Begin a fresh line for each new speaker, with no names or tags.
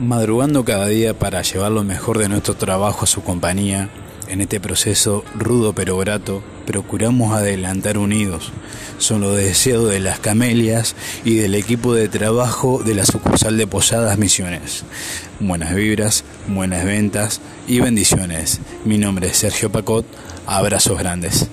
madrugando cada día para llevar lo mejor de nuestro trabajo a su compañía, en este proceso rudo pero grato, procuramos adelantar unidos. Son los deseos de las camelias y del equipo de trabajo de la sucursal de Posadas Misiones. Buenas vibras, buenas ventas y bendiciones. Mi nombre es Sergio Pacot. Abrazos grandes.